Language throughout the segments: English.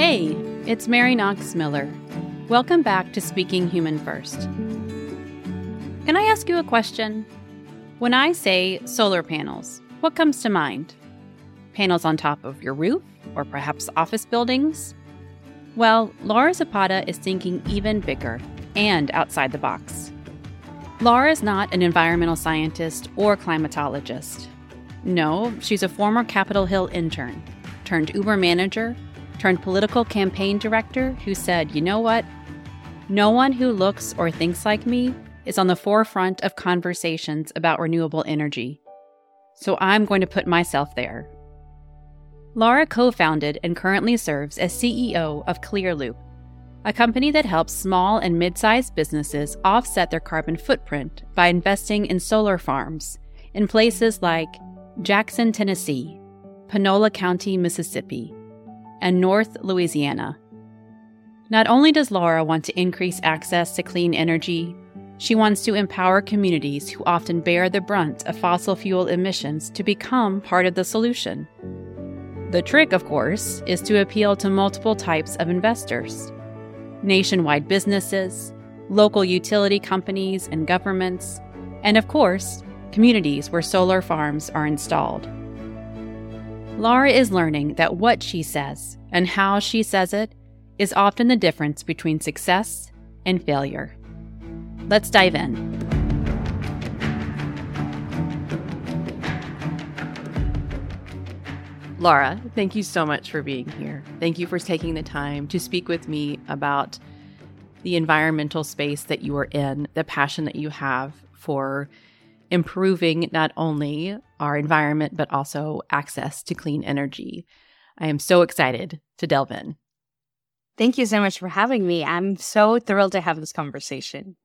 Hey, it's Mary Knox Miller. Welcome back to Speaking Human First. Can I ask you a question? When I say solar panels, what comes to mind? Panels on top of your roof, or perhaps office buildings? Well, Laura Zapata is thinking even bigger and outside the box. Laura is not an environmental scientist or climatologist. No, she's a former Capitol Hill intern, turned Uber manager, turned political campaign director who said, you know what? No one who looks or thinks like me is on the forefront of conversations about renewable energy. So I'm going to put myself there. Laura co founded and currently serves as CEO of Clearloop, a company that helps small and mid sized businesses offset their carbon footprint by investing in solar farms in places like Jackson, Tennessee, Panola County, Mississippi, and North Louisiana. Not only does Laura want to increase access to clean energy, she wants to empower communities who often bear the brunt of fossil fuel emissions to become part of the solution. The trick, of course, is to appeal to multiple types of investors nationwide businesses, local utility companies and governments, and of course, communities where solar farms are installed. Laura is learning that what she says and how she says it is often the difference between success and failure. Let's dive in. Laura, thank you so much for being here. Thank you for taking the time to speak with me about the environmental space that you are in, the passion that you have for improving not only our environment, but also access to clean energy. I am so excited to delve in. Thank you so much for having me. I'm so thrilled to have this conversation.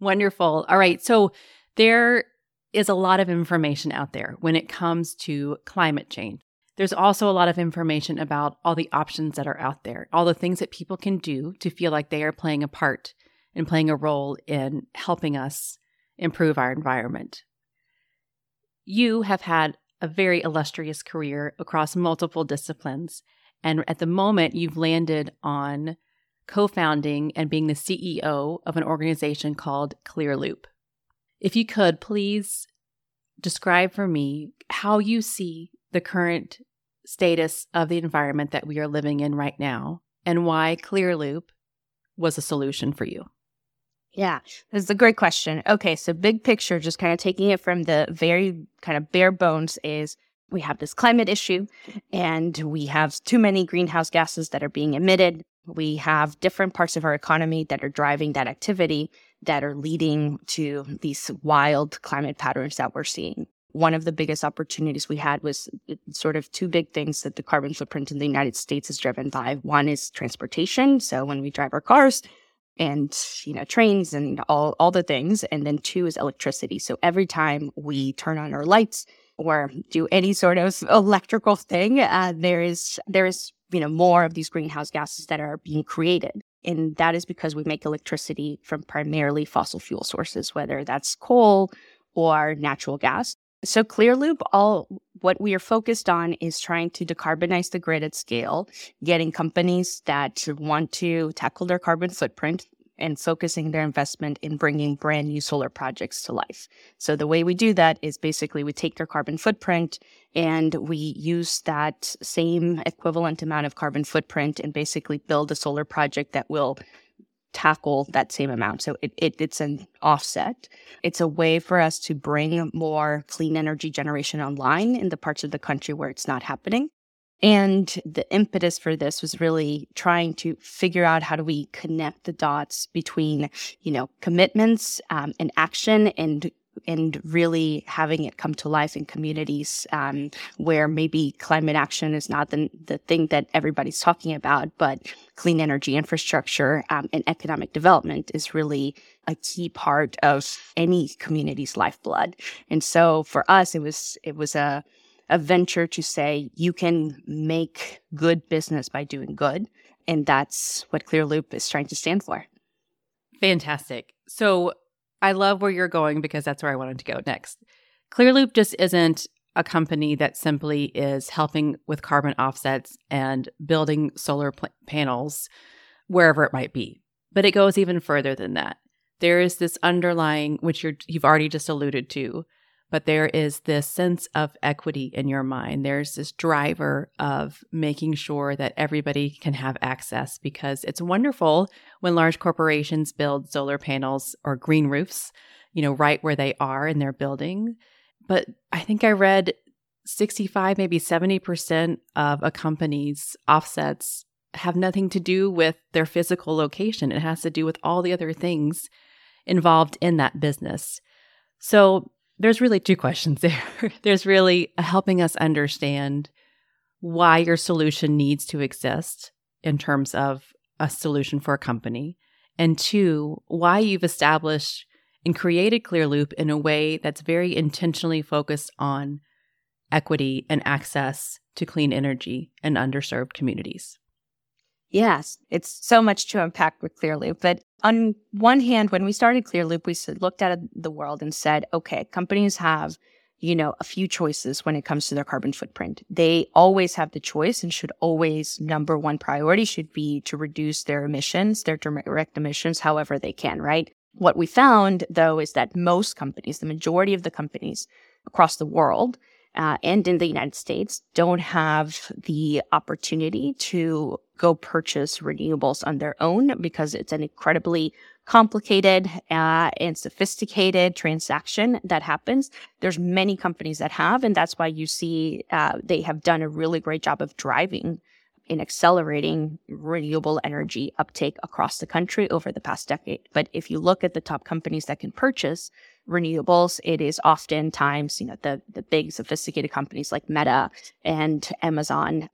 Wonderful. All right. So, there is a lot of information out there when it comes to climate change. There's also a lot of information about all the options that are out there, all the things that people can do to feel like they are playing a part and playing a role in helping us improve our environment. You have had a very illustrious career across multiple disciplines. And at the moment, you've landed on co founding and being the CEO of an organization called Clearloop. If you could, please describe for me how you see the current status of the environment that we are living in right now and why Clearloop was a solution for you. Yeah, that's a great question. Okay, so big picture, just kind of taking it from the very kind of bare bones is we have this climate issue and we have too many greenhouse gases that are being emitted. We have different parts of our economy that are driving that activity that are leading to these wild climate patterns that we're seeing. One of the biggest opportunities we had was uh, sort of two big things that the carbon footprint in the United States is driven by. One is transportation. So when we drive our cars, and you know trains and all all the things and then two is electricity. So every time we turn on our lights or do any sort of electrical thing uh, there is there is you know more of these greenhouse gases that are being created. And that is because we make electricity from primarily fossil fuel sources whether that's coal or natural gas so Clearloop, all what we are focused on is trying to decarbonize the grid at scale, getting companies that want to tackle their carbon footprint and focusing their investment in bringing brand new solar projects to life. So the way we do that is basically we take their carbon footprint and we use that same equivalent amount of carbon footprint and basically build a solar project that will tackle that same amount. So it, it, it's an offset. It's a way for us to bring more clean energy generation online in the parts of the country where it's not happening. And the impetus for this was really trying to figure out how do we connect the dots between, you know, commitments um, and action and and really having it come to life in communities um, where maybe climate action is not the, the thing that everybody's talking about, but clean energy infrastructure um, and economic development is really a key part of any community's lifeblood. And so for us, it was it was a a venture to say you can make good business by doing good, and that's what Clearloop is trying to stand for. Fantastic. So I love where you're going because that's where I wanted to go next. Clearloop just isn't a company that simply is helping with carbon offsets and building solar pl- panels wherever it might be. But it goes even further than that. There is this underlying, which you have already just alluded to, but there is this sense of equity in your mind. There's this driver of making sure that everybody can have access because it's wonderful when large corporations build solar panels or green roofs, you know, right where they are in their building. But I think I read 65, maybe 70% of a company's offsets have nothing to do with their physical location. It has to do with all the other things involved in that business. So there's really two questions there. there's really uh, helping us understand why your solution needs to exist in terms of a solution for a company, and two, why you've established and created Clearloop in a way that's very intentionally focused on equity and access to clean energy in underserved communities. Yes, it's so much to unpack with Clearloop. But on one hand, when we started Clearloop, we looked at the world and said, okay, companies have, you know, a few choices when it comes to their carbon footprint. They always have the choice and should always, number one priority should be to reduce their emissions, their direct emissions, however they can, right? What we found, though, is that most companies, the majority of the companies across the world, uh, and in the United States don't have the opportunity to go purchase renewables on their own because it's an incredibly complicated uh, and sophisticated transaction that happens. There's many companies that have, and that's why you see uh, they have done a really great job of driving in accelerating renewable energy uptake across the country over the past decade. But if you look at the top companies that can purchase renewables, it is oftentimes, you know, the, the big sophisticated companies like Meta and Amazon.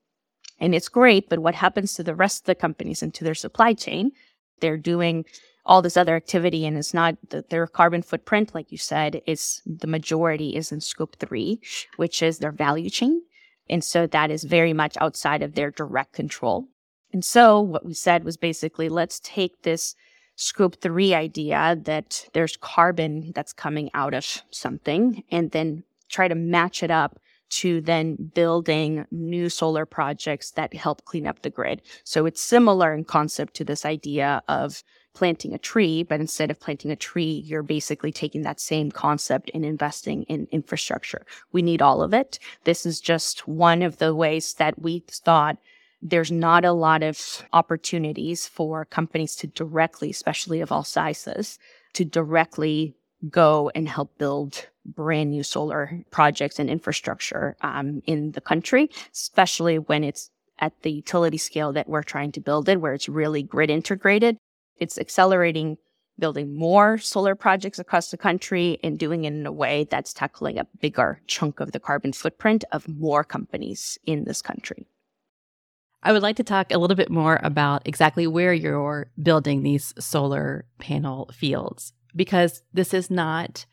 And it's great, but what happens to the rest of the companies and to their supply chain? They're doing all this other activity and it's not the, their carbon footprint, like you said, is the majority is in scope three, which is their value chain. And so that is very much outside of their direct control. And so what we said was basically, let's take this scope three idea that there's carbon that's coming out of something and then try to match it up to then building new solar projects that help clean up the grid. So it's similar in concept to this idea of planting a tree, but instead of planting a tree, you're basically taking that same concept and investing in infrastructure. We need all of it. This is just one of the ways that we thought there's not a lot of opportunities for companies to directly, especially of all sizes, to directly go and help build brand new solar projects and infrastructure um, in the country, especially when it's at the utility scale that we're trying to build it, where it's really grid integrated. It's accelerating building more solar projects across the country and doing it in a way that's tackling a bigger chunk of the carbon footprint of more companies in this country. I would like to talk a little bit more about exactly where you're building these solar panel fields because this is not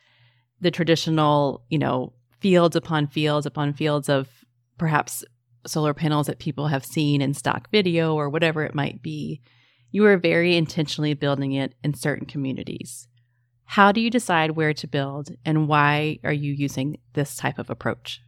the traditional, you know, fields upon fields upon fields of perhaps solar panels that people have seen in stock video or whatever it might be. You are very intentionally building it in certain communities. How do you decide where to build and why are you using this type of approach?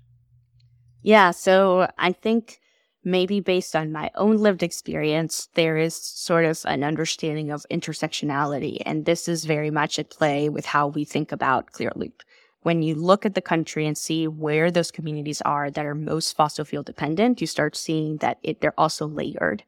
Yeah, so I think maybe based on my own lived experience, there is sort of an understanding of intersectionality. And this is very much at play with how we think about Clearloop. When you look at the country and see where those communities are that are most fossil fuel dependent, you start seeing that it, they're also layered.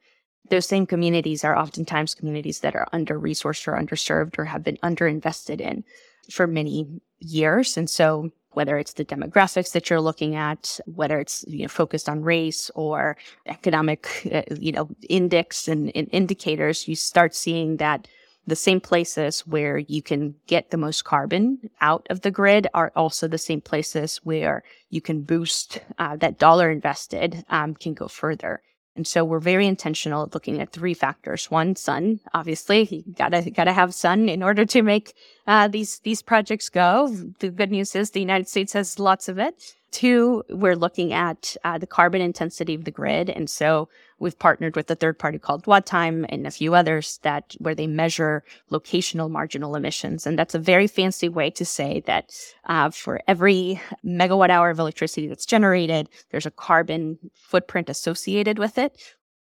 Those same communities are oftentimes communities that are under resourced or underserved or have been underinvested in for many years. And so whether it's the demographics that you're looking at, whether it's you know, focused on race or economic, uh, you know, index and, and indicators, you start seeing that the same places where you can get the most carbon out of the grid are also the same places where you can boost uh, that dollar invested um, can go further. And so we're very intentional looking at three factors. One, sun. Obviously, you gotta gotta have sun in order to make uh, these these projects go. The good news is the United States has lots of it. Two, we're looking at uh, the carbon intensity of the grid. And so we've partnered with a third party called WattTime and a few others that where they measure locational marginal emissions. And that's a very fancy way to say that uh, for every megawatt hour of electricity that's generated, there's a carbon footprint associated with it.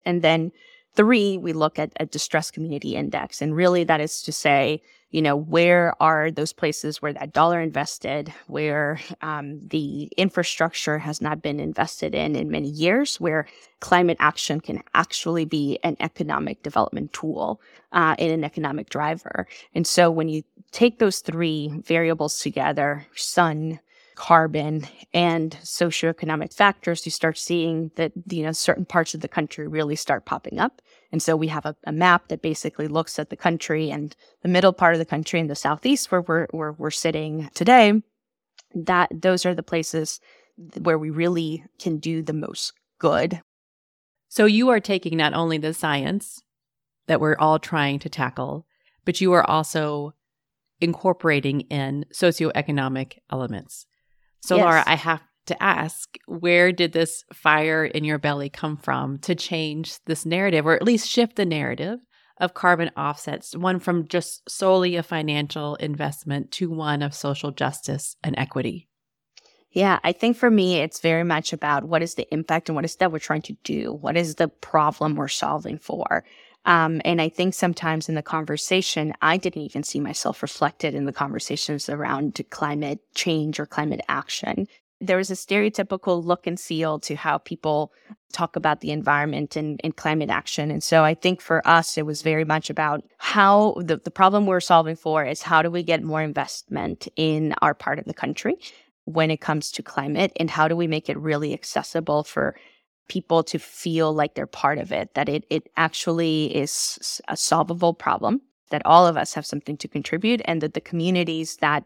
And then three, we look at a distress community index. And really that is to say, you know, where are those places where that dollar invested, where um, the infrastructure has not been invested in in many years, where climate action can actually be an economic development tool uh, and an economic driver. And so when you take those three variables together, sun, carbon and socioeconomic factors, you start seeing that, you know, certain parts of the country really start popping up. And so we have a, a, map that basically looks at the country and the middle part of the country in the southeast where we're, where we're sitting today. That those are the places where we really can do the most good. So you are taking not only the science that we're all trying to tackle, but you are also incorporating in socioeconomic elements. So, yes. Laura, I have to ask where did this fire in your belly come from to change this narrative, or at least shift the narrative of carbon offsets, one from just solely a financial investment to one of social justice and equity? Yeah, I think for me, it's very much about what is the impact and what is that we're trying to do? What is the problem we're solving for? Um, and I think sometimes in the conversation, I didn't even see myself reflected in the conversations around climate change or climate action. There was a stereotypical look and feel to how people talk about the environment and, and climate action. And so I think for us, it was very much about how the, the problem we're solving for is how do we get more investment in our part of the country when it comes to climate and how do we make it really accessible for people to feel like they're part of it, that it, it actually is a solvable problem, that all of us have something to contribute, and that the communities that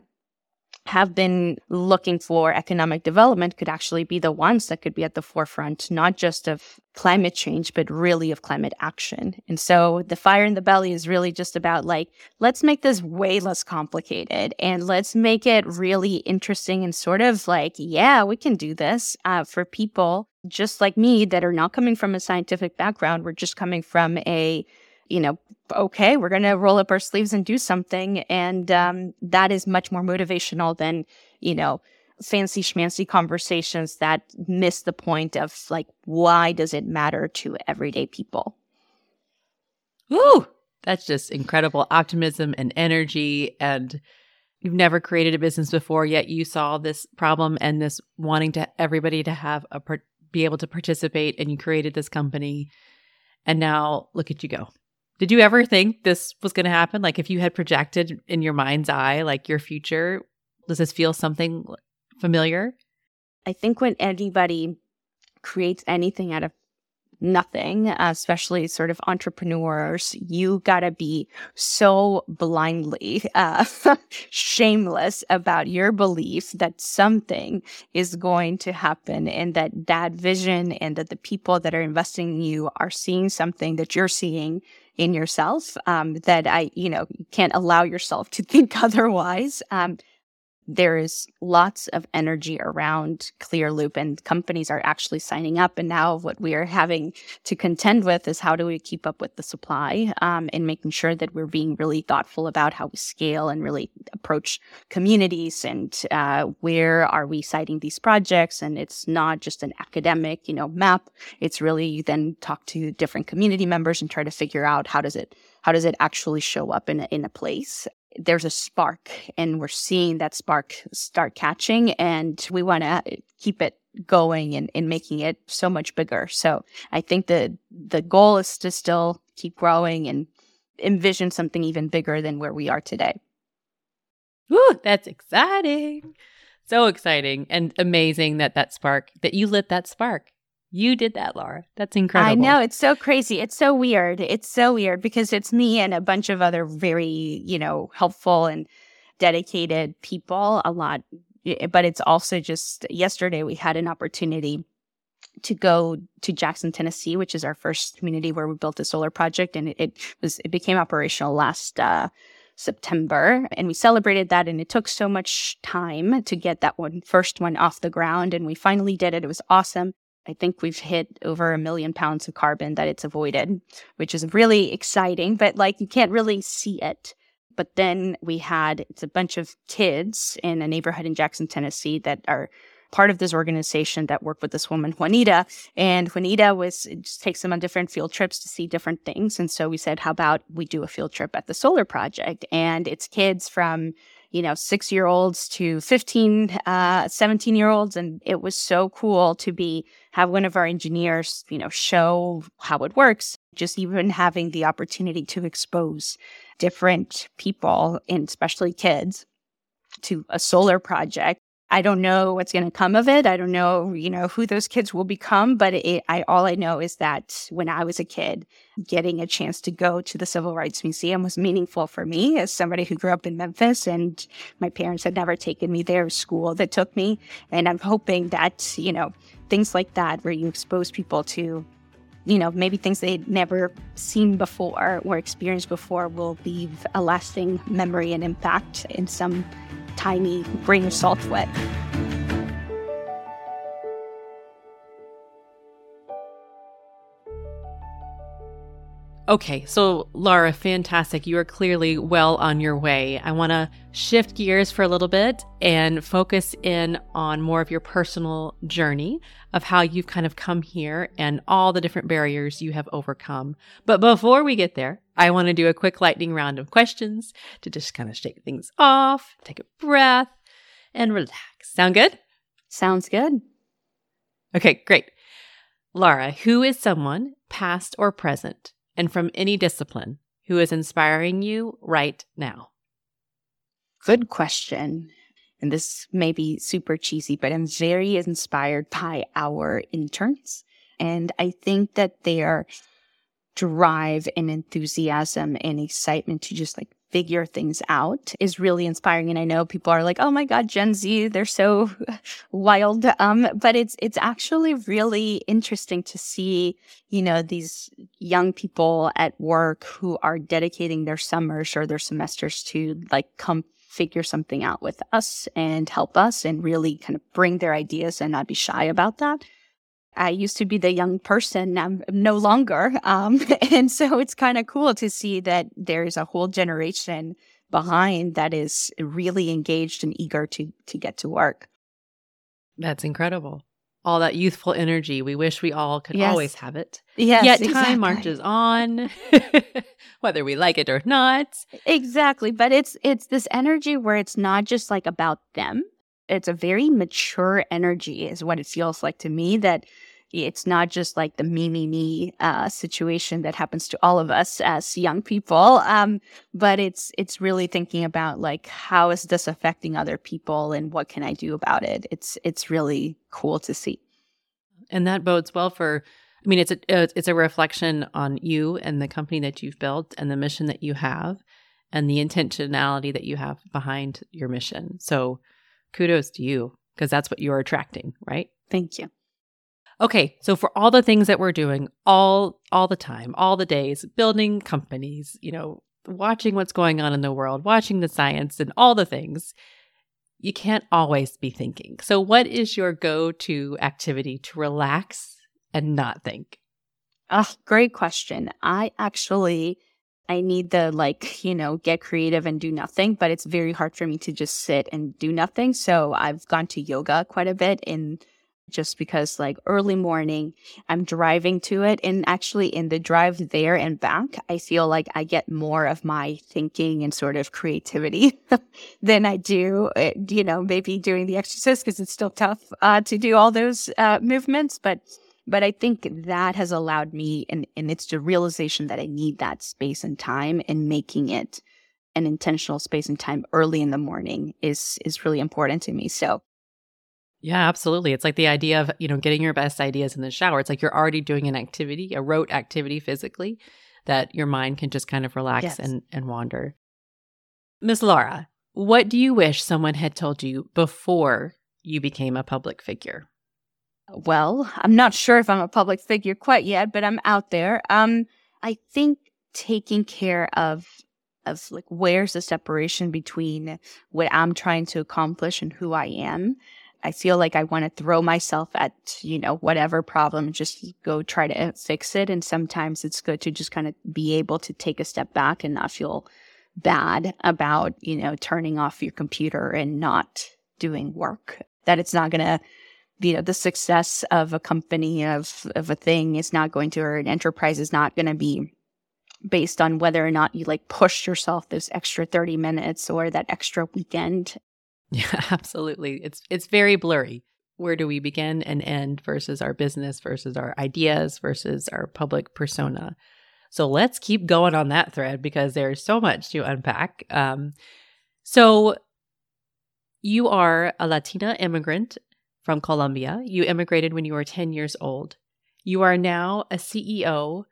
have been looking for economic development could actually be the ones that could be at the forefront, not just of climate change, but really of climate action. And so the fire in the belly is really just about like, let's make this way less complicated and let's make it really interesting and sort of like, yeah, we can do this uh, for people just like me that are not coming from a scientific background. We're just coming from a you know, okay, we're going to roll up our sleeves and do something. And um, that is much more motivational than, you know, fancy schmancy conversations that miss the point of like, why does it matter to everyday people? Ooh, that's just incredible optimism and energy. And you've never created a business before, yet you saw this problem and this wanting to everybody to have a be able to participate, and you created this company. And now look at you go. Did you ever think this was going to happen? Like, if you had projected in your mind's eye, like your future, does this feel something familiar? I think when anybody creates anything out of nothing, especially sort of entrepreneurs, you gotta be so blindly uh, shameless about your belief that something is going to happen and that that vision and that the people that are investing in you are seeing something that you're seeing in yourself um, that I, you know, can't allow yourself to think otherwise. Um, there is lots of energy around Clearloop, and companies are actually signing up. And now, what we are having to contend with is how do we keep up with the supply um, and making sure that we're being really thoughtful about how we scale and really approach communities and uh, where are we siting these projects. And it's not just an academic, you know, map. It's really you then talk to different community members and try to figure out how does it how does it actually show up in a, in a place there's a spark and we're seeing that spark start catching and we want to uh, keep it going and, and making it so much bigger. So I think the the goal is to still keep growing and envision something even bigger than where we are today. Woo, that's exciting. So exciting and amazing that that spark that you lit that spark you did that, Laura. That's incredible. I know. It's so crazy. It's so weird. It's so weird because it's me and a bunch of other very, you know, helpful and dedicated people a lot. But it's also just yesterday we had an opportunity to go to Jackson, Tennessee, which is our first community where we built a solar project. And it, it was, it became operational last, uh, September and we celebrated that and it took so much time to get that one first one off the ground and we finally did it. It was awesome. I think we've hit over a million pounds of carbon that it's avoided, which is really exciting, but like you can't really see it. But then we had it's a bunch of kids in a neighborhood in Jackson, Tennessee that are part of this organization that worked with this woman, Juanita. And Juanita was just takes them on different field trips to see different things. And so we said, how about we do a field trip at the solar project? And it's kids from you know, six year olds to 15, uh, 17 year olds. And it was so cool to be, have one of our engineers, you know, show how it works. Just even having the opportunity to expose different people and especially kids to a solar project I don't know what's going to come of it. I don't know, you know, who those kids will become, but it, I all I know is that when I was a kid, getting a chance to go to the Civil Rights Museum was meaningful for me as somebody who grew up in Memphis and my parents had never taken me there, school that took me, and I'm hoping that, you know, things like that where you expose people to you know, maybe things they'd never seen before or experienced before will leave a lasting memory and impact in some tiny of salt wet. Okay, so Laura, fantastic. You are clearly well on your way. I want to shift gears for a little bit and focus in on more of your personal journey of how you've kind of come here and all the different barriers you have overcome. But before we get there, I want to do a quick lightning round of questions to just kind of shake things off, take a breath, and relax. Sound good? Sounds good. Okay, great. Laura, who is someone, past or present, and from any discipline who is inspiring you right now? Good question. And this may be super cheesy, but I'm very inspired by our interns. And I think that their drive and enthusiasm and excitement to just like figure things out is really inspiring. And I know people are like, oh my God, Gen Z, they're so wild. Um, but it's, it's actually really interesting to see, you know, these young people at work who are dedicating their summers or their semesters to like come figure something out with us and help us and really kind of bring their ideas and not be shy about that. I used to be the young person. I'm no longer. Um, and so it's kind of cool to see that there's a whole generation behind that is really engaged and eager to, to get to work. That's incredible. All that youthful energy. We wish we all could yes. always have it. Yes, Yet exactly. time marches on, whether we like it or not. Exactly. But it's it's this energy where it's not just like about them it's a very mature energy is what it feels like to me that it's not just like the me me me uh, situation that happens to all of us as young people um, but it's it's really thinking about like how is this affecting other people and what can i do about it it's it's really cool to see and that bodes well for i mean it's a it's a reflection on you and the company that you've built and the mission that you have and the intentionality that you have behind your mission so kudos to you because that's what you're attracting, right? Thank you. Okay, so for all the things that we're doing all all the time, all the days, building companies, you know, watching what's going on in the world, watching the science and all the things, you can't always be thinking. So what is your go-to activity to relax and not think? Oh, great question. I actually I need the like, you know, get creative and do nothing, but it's very hard for me to just sit and do nothing. So I've gone to yoga quite a bit in just because like early morning, I'm driving to it. And actually in the drive there and back, I feel like I get more of my thinking and sort of creativity than I do, uh, you know, maybe doing the exercise because it's still tough uh, to do all those uh, movements. But but I think that has allowed me, and, and it's the realization that I need that space and time and making it an intentional space and time early in the morning is is really important to me. So yeah, absolutely. It's like the idea of, you know, getting your best ideas in the shower. It's like you're already doing an activity, a rote activity physically that your mind can just kind of relax yes. and, and wander. Miss Laura, what do you wish someone had told you before you became a public figure? well, I'm not sure if I'm a public figure quite yet, but I'm out there. Um, I think taking care of of like where's the separation between what I'm trying to accomplish and who I am. I feel like I want to throw myself at, you know, whatever problem just go try to uh, fix it. And sometimes it's good to just kind of be able to take a step back and not feel bad about, you know, turning off your computer and not doing work. That it's not going to, you know, the success of a company, of, of a thing is not going to, or an enterprise is not going to be based on whether or not you like push yourself those extra 30 minutes or that extra weekend. Yeah, absolutely. It's it's very blurry. Where do we begin and end versus our business versus our ideas versus our public persona? So let's keep going on that thread because there's so much to unpack. Um, so you are a Latina immigrant from Colombia. You immigrated when you were 10 years old. You are now a CEO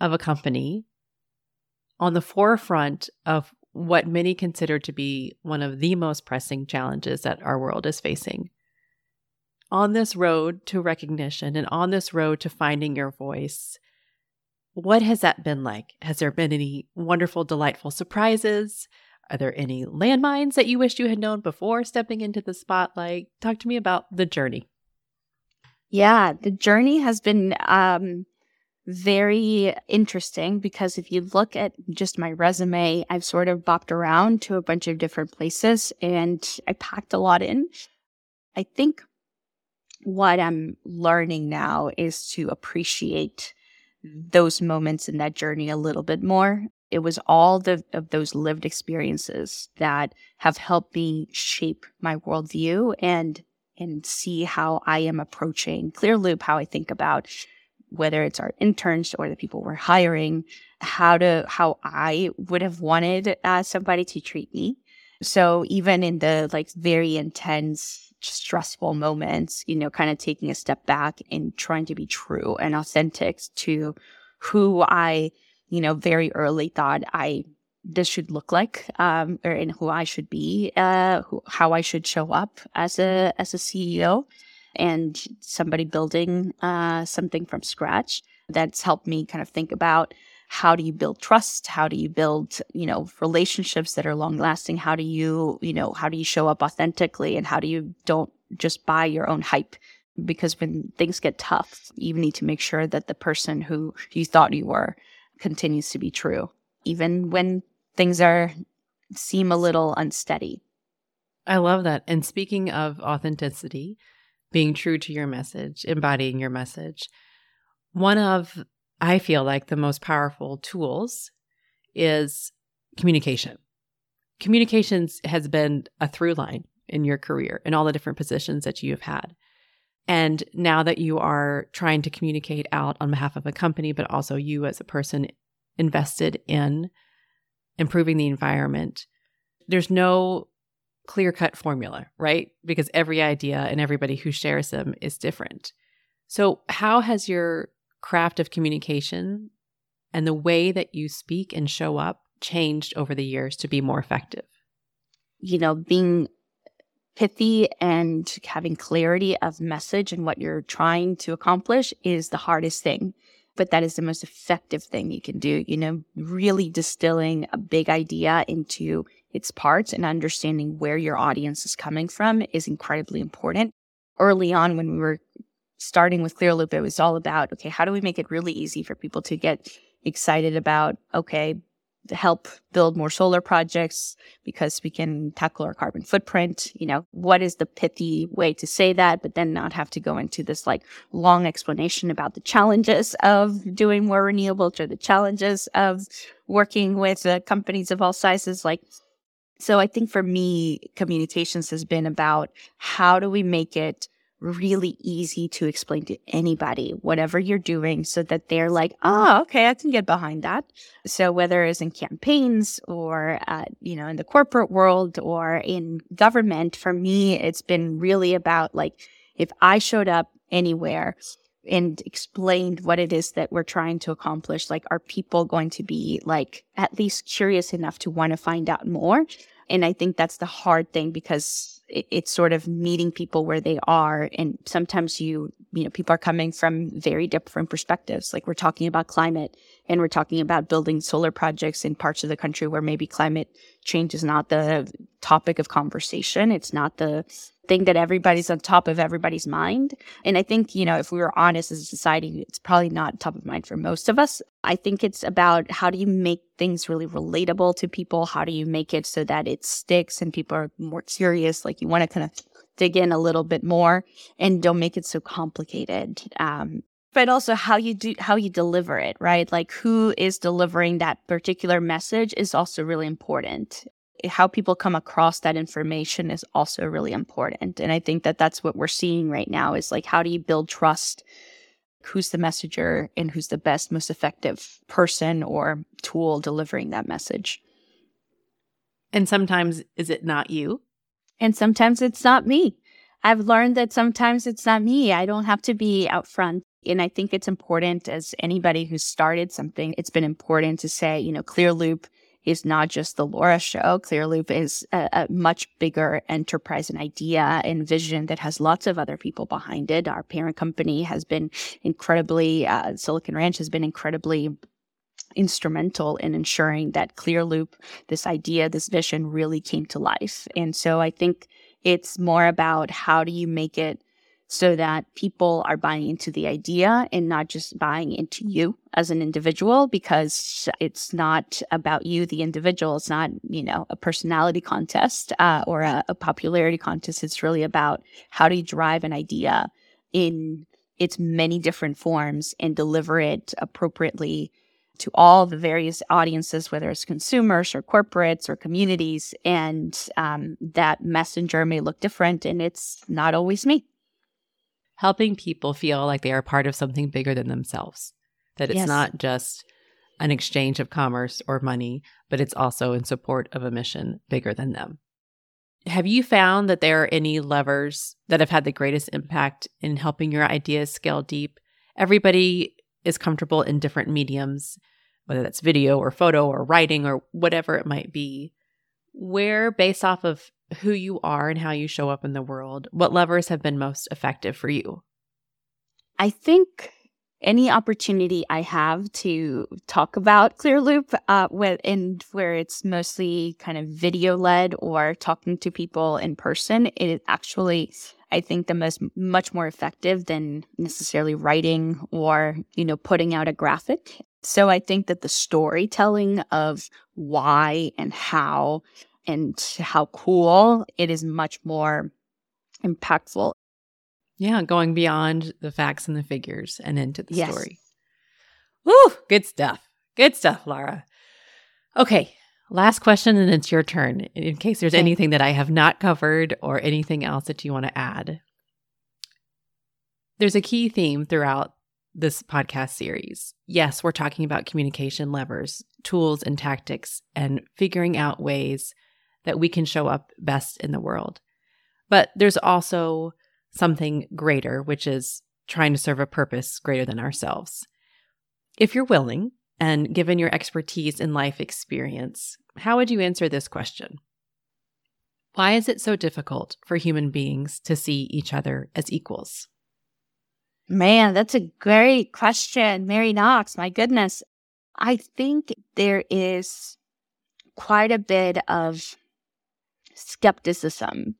of a company on the forefront of what many consider to be one of the most pressing challenges that our world is facing. On this road to recognition and on this road to finding your voice, what has that been like? Has there been any wonderful, delightful surprises? Are there any landmines that you wish you had known before stepping into the spotlight? Talk to me about the journey. Yeah, the journey has been um, very interesting because if you look at just my resume, I've sort of bopped around to a bunch of different places and I packed a lot in. I think what I'm learning now is to appreciate mm-hmm. those moments in that journey a little bit more. It was all the, of those lived experiences that have helped me shape my worldview and and see how I am approaching Clearloop, how I think about whether it's our interns or the people we're hiring, how to, how I would have wanted uh, somebody to treat me. So even in the like very intense, stressful moments, you know, kind of taking a step back and trying to be true and authentic to who I, you know, very early thought I this should look like, um, or in who I should be, uh, who, how I should show up as a as a CEO and somebody building uh, something from scratch. That's helped me kind of think about how do you build trust? How do you build, you know, relationships that are long lasting? How do you, you know, how do you show up authentically and how do you don't just buy your own hype? Because when things get tough, you need to make sure that the person who you thought you were continues to be true, even when things are seem a little unsteady. I love that. And speaking of authenticity, being true to your message, embodying your message. One of, I feel like, the most powerful tools is communication. Communications has been a through line in your career in all the different positions that you have had. And now that you are trying to communicate out on behalf of a company, but also you as a person invested in improving the environment, there's no clear cut formula, right? Because every idea and everybody who shares them is different. So, how has your craft of communication and the way that you speak and show up changed over the years to be more effective? You know, being pithy and having clarity of message and what you're trying to accomplish is the hardest thing. But that is the most effective thing you can do. You know, really distilling a big idea into its parts and understanding where your audience is coming from is incredibly important. Early on, when we were starting with Clearloop, it was all about, okay, how do we make it really easy for people to get excited about, okay, help build more solar projects because we can tackle our carbon footprint. You know, what is the pithy way to say that, but then not have to go into this like long explanation about the challenges of doing more renewables or the challenges of working with uh, companies of all sizes. Like so I think for me, communications has been about how do we make it really easy to explain to anybody, whatever you're doing, so that they're like, oh, okay, I can get behind that. So whether it's in campaigns or, uh, you know, in the corporate world or in government, for me, it's been really about like, if I showed up anywhere and explained what it is that we're trying to accomplish, like, are people going to be like at least curious enough to want to find out more? And I think that's the hard thing because it's sort of meeting people where they are. And sometimes you, you know, people are coming from very different perspectives. Like we're talking about climate and we're talking about building solar projects in parts of the country where maybe climate change is not the topic of conversation. It's not the thing that everybody's on top of everybody's mind. And I think, you know, if we were honest as a society, it's probably not top of mind for most of us. I think it's about how do you make things really relatable to people? How do you make it so that it sticks and people are more serious? Like you want to kind of dig in a little bit more and don't make it so complicated. Um, but also how you do how you deliver it right like who is delivering that particular message is also really important how people come across that information is also really important. And I think that that's what we're seeing right now is like, how do you build trust? Who's the messenger and who's the best, most effective person or tool delivering that message? And sometimes is it not you? And sometimes it's not me. I've learned that sometimes it's not me. I don't have to be out front. And I think it's important as anybody who's started something, it's been important to say, you know, Clearloop is not just the Laura show. Clearloop is a, a, much bigger enterprise and idea and vision that has lots of other people behind it. Our parent company has been incredibly, uh, Silicon Ranch has been incredibly instrumental in ensuring that Clearloop, this idea, this vision really came to life. And so I think it's more about how do you make it so that people are buying into the idea and not just buying into you as an individual because it's not about you, the individual. It's not, you know, a personality contest uh, or a, a popularity contest. It's really about how do you drive an idea in its many different forms and deliver it appropriately to all the various audiences, whether it's consumers or corporates or communities. And um, that messenger may look different, and it's not always me helping people feel like they are part of something bigger than themselves. That it's yes. not just an exchange of commerce or money, but it's also in support of a mission bigger than them. Have you found that there are any levers that have had the greatest impact in helping your ideas scale deep? Everybody is comfortable in different mediums, whether that's video or photo or writing or whatever it might be. Where, based off of who you are and how you show up in the world, what levers have been most effective for you? I think any opportunity I have to talk about Clearloop, uh, with, and where it's mostly kind of video led or talking to people in person, it is actually, I think, the most much more effective than necessarily writing or you know putting out a graphic. So I think that the storytelling of why and how and how cool it is much more impactful. Yeah, going beyond the facts and the figures and into the yes. story. Woo, good stuff. Good stuff, Laura. Okay, last question, and it's your turn. In case there's okay. anything that I have not covered or anything else that you want to add. There's a key theme throughout this podcast series. Yes, we're talking about communication levers, tools, and tactics, and figuring out ways that we can show up best in the world. But there's also something greater, which is trying to serve a purpose greater than ourselves. If you're willing, and given your expertise and life experience, how would you answer this question? Why is it so difficult for human beings to see each other as equals? Man, that's a great question, Mary Knox. My goodness. I think there is quite a bit of skepticism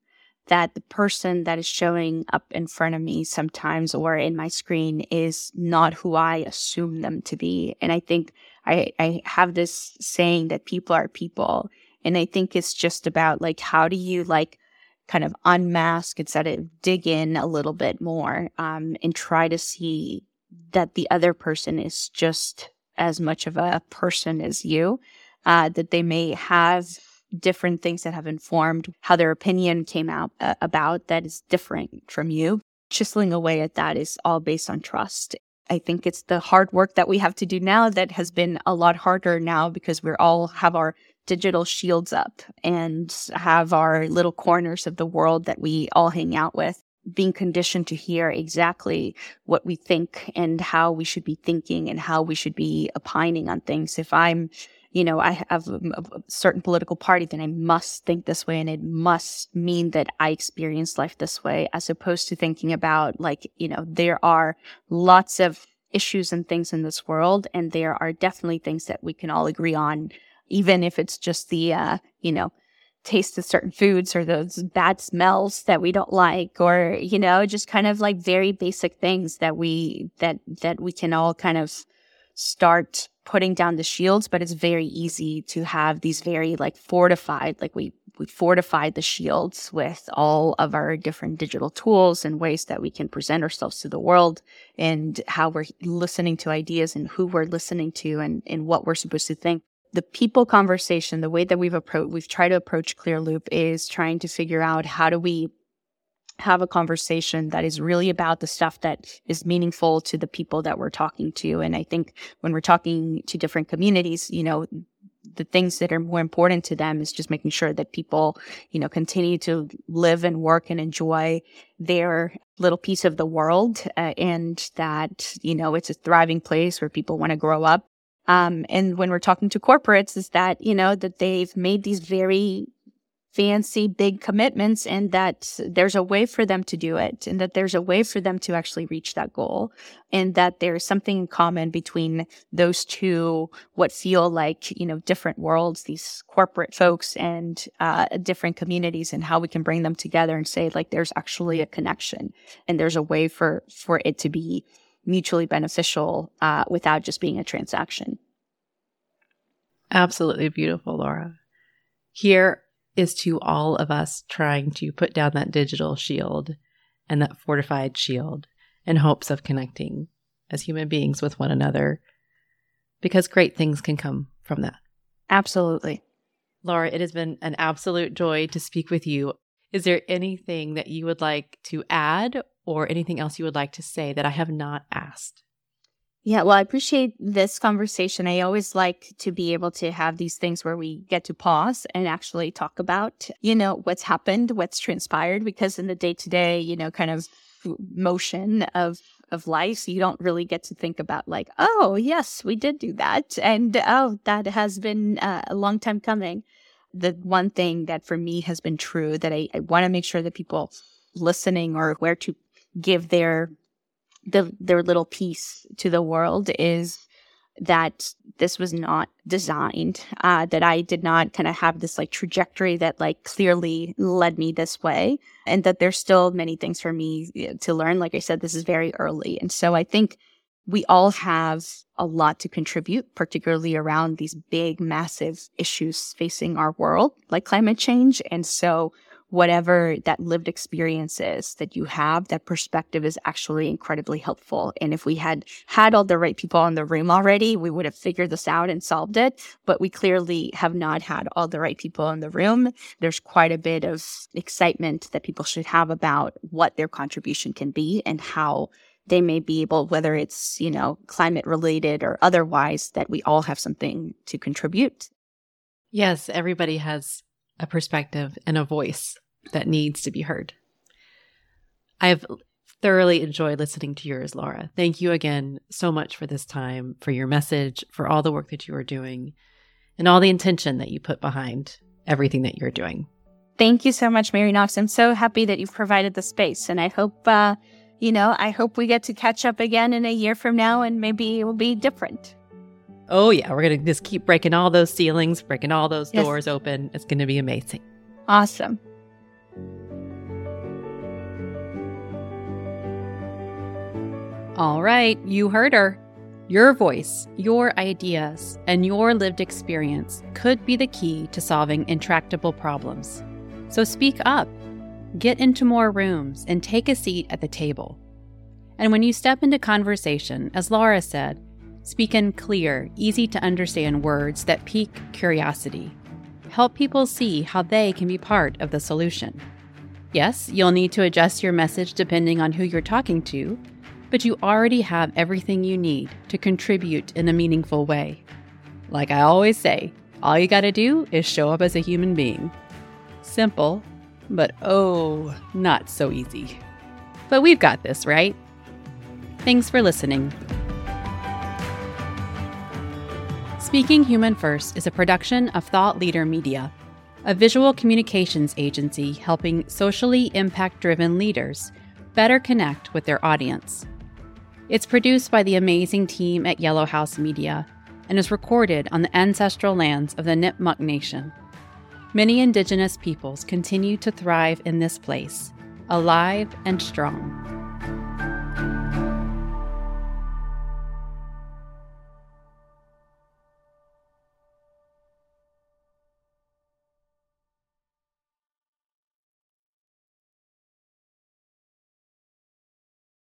that the person that is showing up in front of me sometimes or in my screen is not who I assume them to be. And I think I, I have this saying that people are people. And I think it's just about like, how do you like kind of unmask instead of dig in a little bit more um, and try to see that the other person is just as much of a person as you, uh, that they may have different things that have informed how their opinion came out uh, about that is different from you. Chiseling away at that is all based on trust. I think it's the hard work that we have to do now that has been a lot harder now because we all have our digital shields up and have our little corners of the world that we all hang out with being conditioned to hear exactly what we think and how we should be thinking and how we should be opining on things. If I'm you know, I have a, a, certain political party, then I must think this way and it must mean that I experience life this way, as opposed to thinking about like, you know, there are lots of issues and things in this world, and there are definitely things that we can all agree on, even if it's just the, uh, you know, taste of certain foods or those bad smells that we don't like or you know just kind of like very basic things that we that that we can all kind of start putting down the shields, but it's very easy to have these very like fortified, like we, we fortified the shields with all of our different digital tools and ways that we can present ourselves to the world and how we're listening to ideas and who we're listening to and, and what we're supposed to think. The people conversation, the way that we've approached, we've tried to approach Clearloop is trying to figure out how do we have a conversation that is really about the stuff that is meaningful to the people that we're talking to. And I think when we're talking to different communities, you know, the things that are more important to them is just making sure that people, you know, continue to live and work and enjoy their little piece of the world uh, and that, you know, it's a thriving place where people want to grow up. Um, and when we're talking to corporates is that, you know, that they've made these very fancy big commitments and that there's a way for them to do it and that there's a way for them to actually reach that goal and that there's something in common between those two what feel like you know different worlds these corporate folks and uh, different communities and how we can bring them together and say like there's actually a connection and there's a way for for it to be mutually beneficial uh, without just being a transaction. Absolutely beautiful laura. Here is to all of us trying to put down that digital shield and that fortified shield in hopes of connecting as human beings with one another because great things can come from that. Absolutely. Laura, it has been an absolute joy to speak with you. Is there anything that you would like to add or anything else you would like to say that I have not asked? Yeah, well, I appreciate this conversation. I always like to be able to have these things where we get to pause and actually talk about, you know, what's happened, what's transpired, because in the day to day, you know, kind of motion of of life, you don't really get to think about like, oh, yes, we did do that. And oh, that has been uh, a long time coming. The one thing that for me has been true that I, I want to make sure that people listening or where to give their the their little piece to the world is that this was not designed uh, that i did not kind of have this like trajectory that like clearly led me this way and that there's still many things for me to learn. Like i said this is very early and so i think we all have a lot to contribute particularly around these big massive issues facing our world like climate change and so whatever that lived experience is that you have, that perspective is actually incredibly helpful. And if we had had all the right people in the room already, we would have figured this out and solved it. But we clearly have not had all the right people in the room. There's quite a bit of excitement that people should have about what their contribution can be and how they may be able, whether it's, you know, climate related or otherwise, that we all have something to contribute. Yes, everybody has a perspective and a voice that needs to be heard. I've thoroughly enjoyed listening to yours, Laura. Thank you again so much for this time, for your message, for all the work that you are doing, and all the intention that you put behind everything that you're doing. Thank you so much, Mary Knox. I'm so happy that you've provided the space, and I hope, uh, you know, I hope we get to catch up again in a year from now, and maybe it will be different. Oh, yeah. We're going to just keep breaking all those ceilings, breaking all those yes. doors open. It's going to be amazing. Awesome. All right, you heard her. Your voice, your ideas, and your lived experience could be the key to solving intractable problems. So speak up, get into more rooms, and take a seat at the table. And when you step into conversation, as Laura said, Speak in clear, easy to understand words that pique curiosity. Help people see how they can be part of the solution. Yes, you'll need to adjust your message depending on who you're talking to, but you already have everything you need to contribute in a meaningful way. Like I always say, all you gotta do is show up as a human being. Simple, but oh, not so easy. But we've got this, right? Thanks for listening. Speaking Human First is a production of Thought Leader Media, a visual communications agency helping socially impact driven leaders better connect with their audience. It's produced by the amazing team at Yellow House Media and is recorded on the ancestral lands of the Nipmuc Nation. Many Indigenous peoples continue to thrive in this place, alive and strong.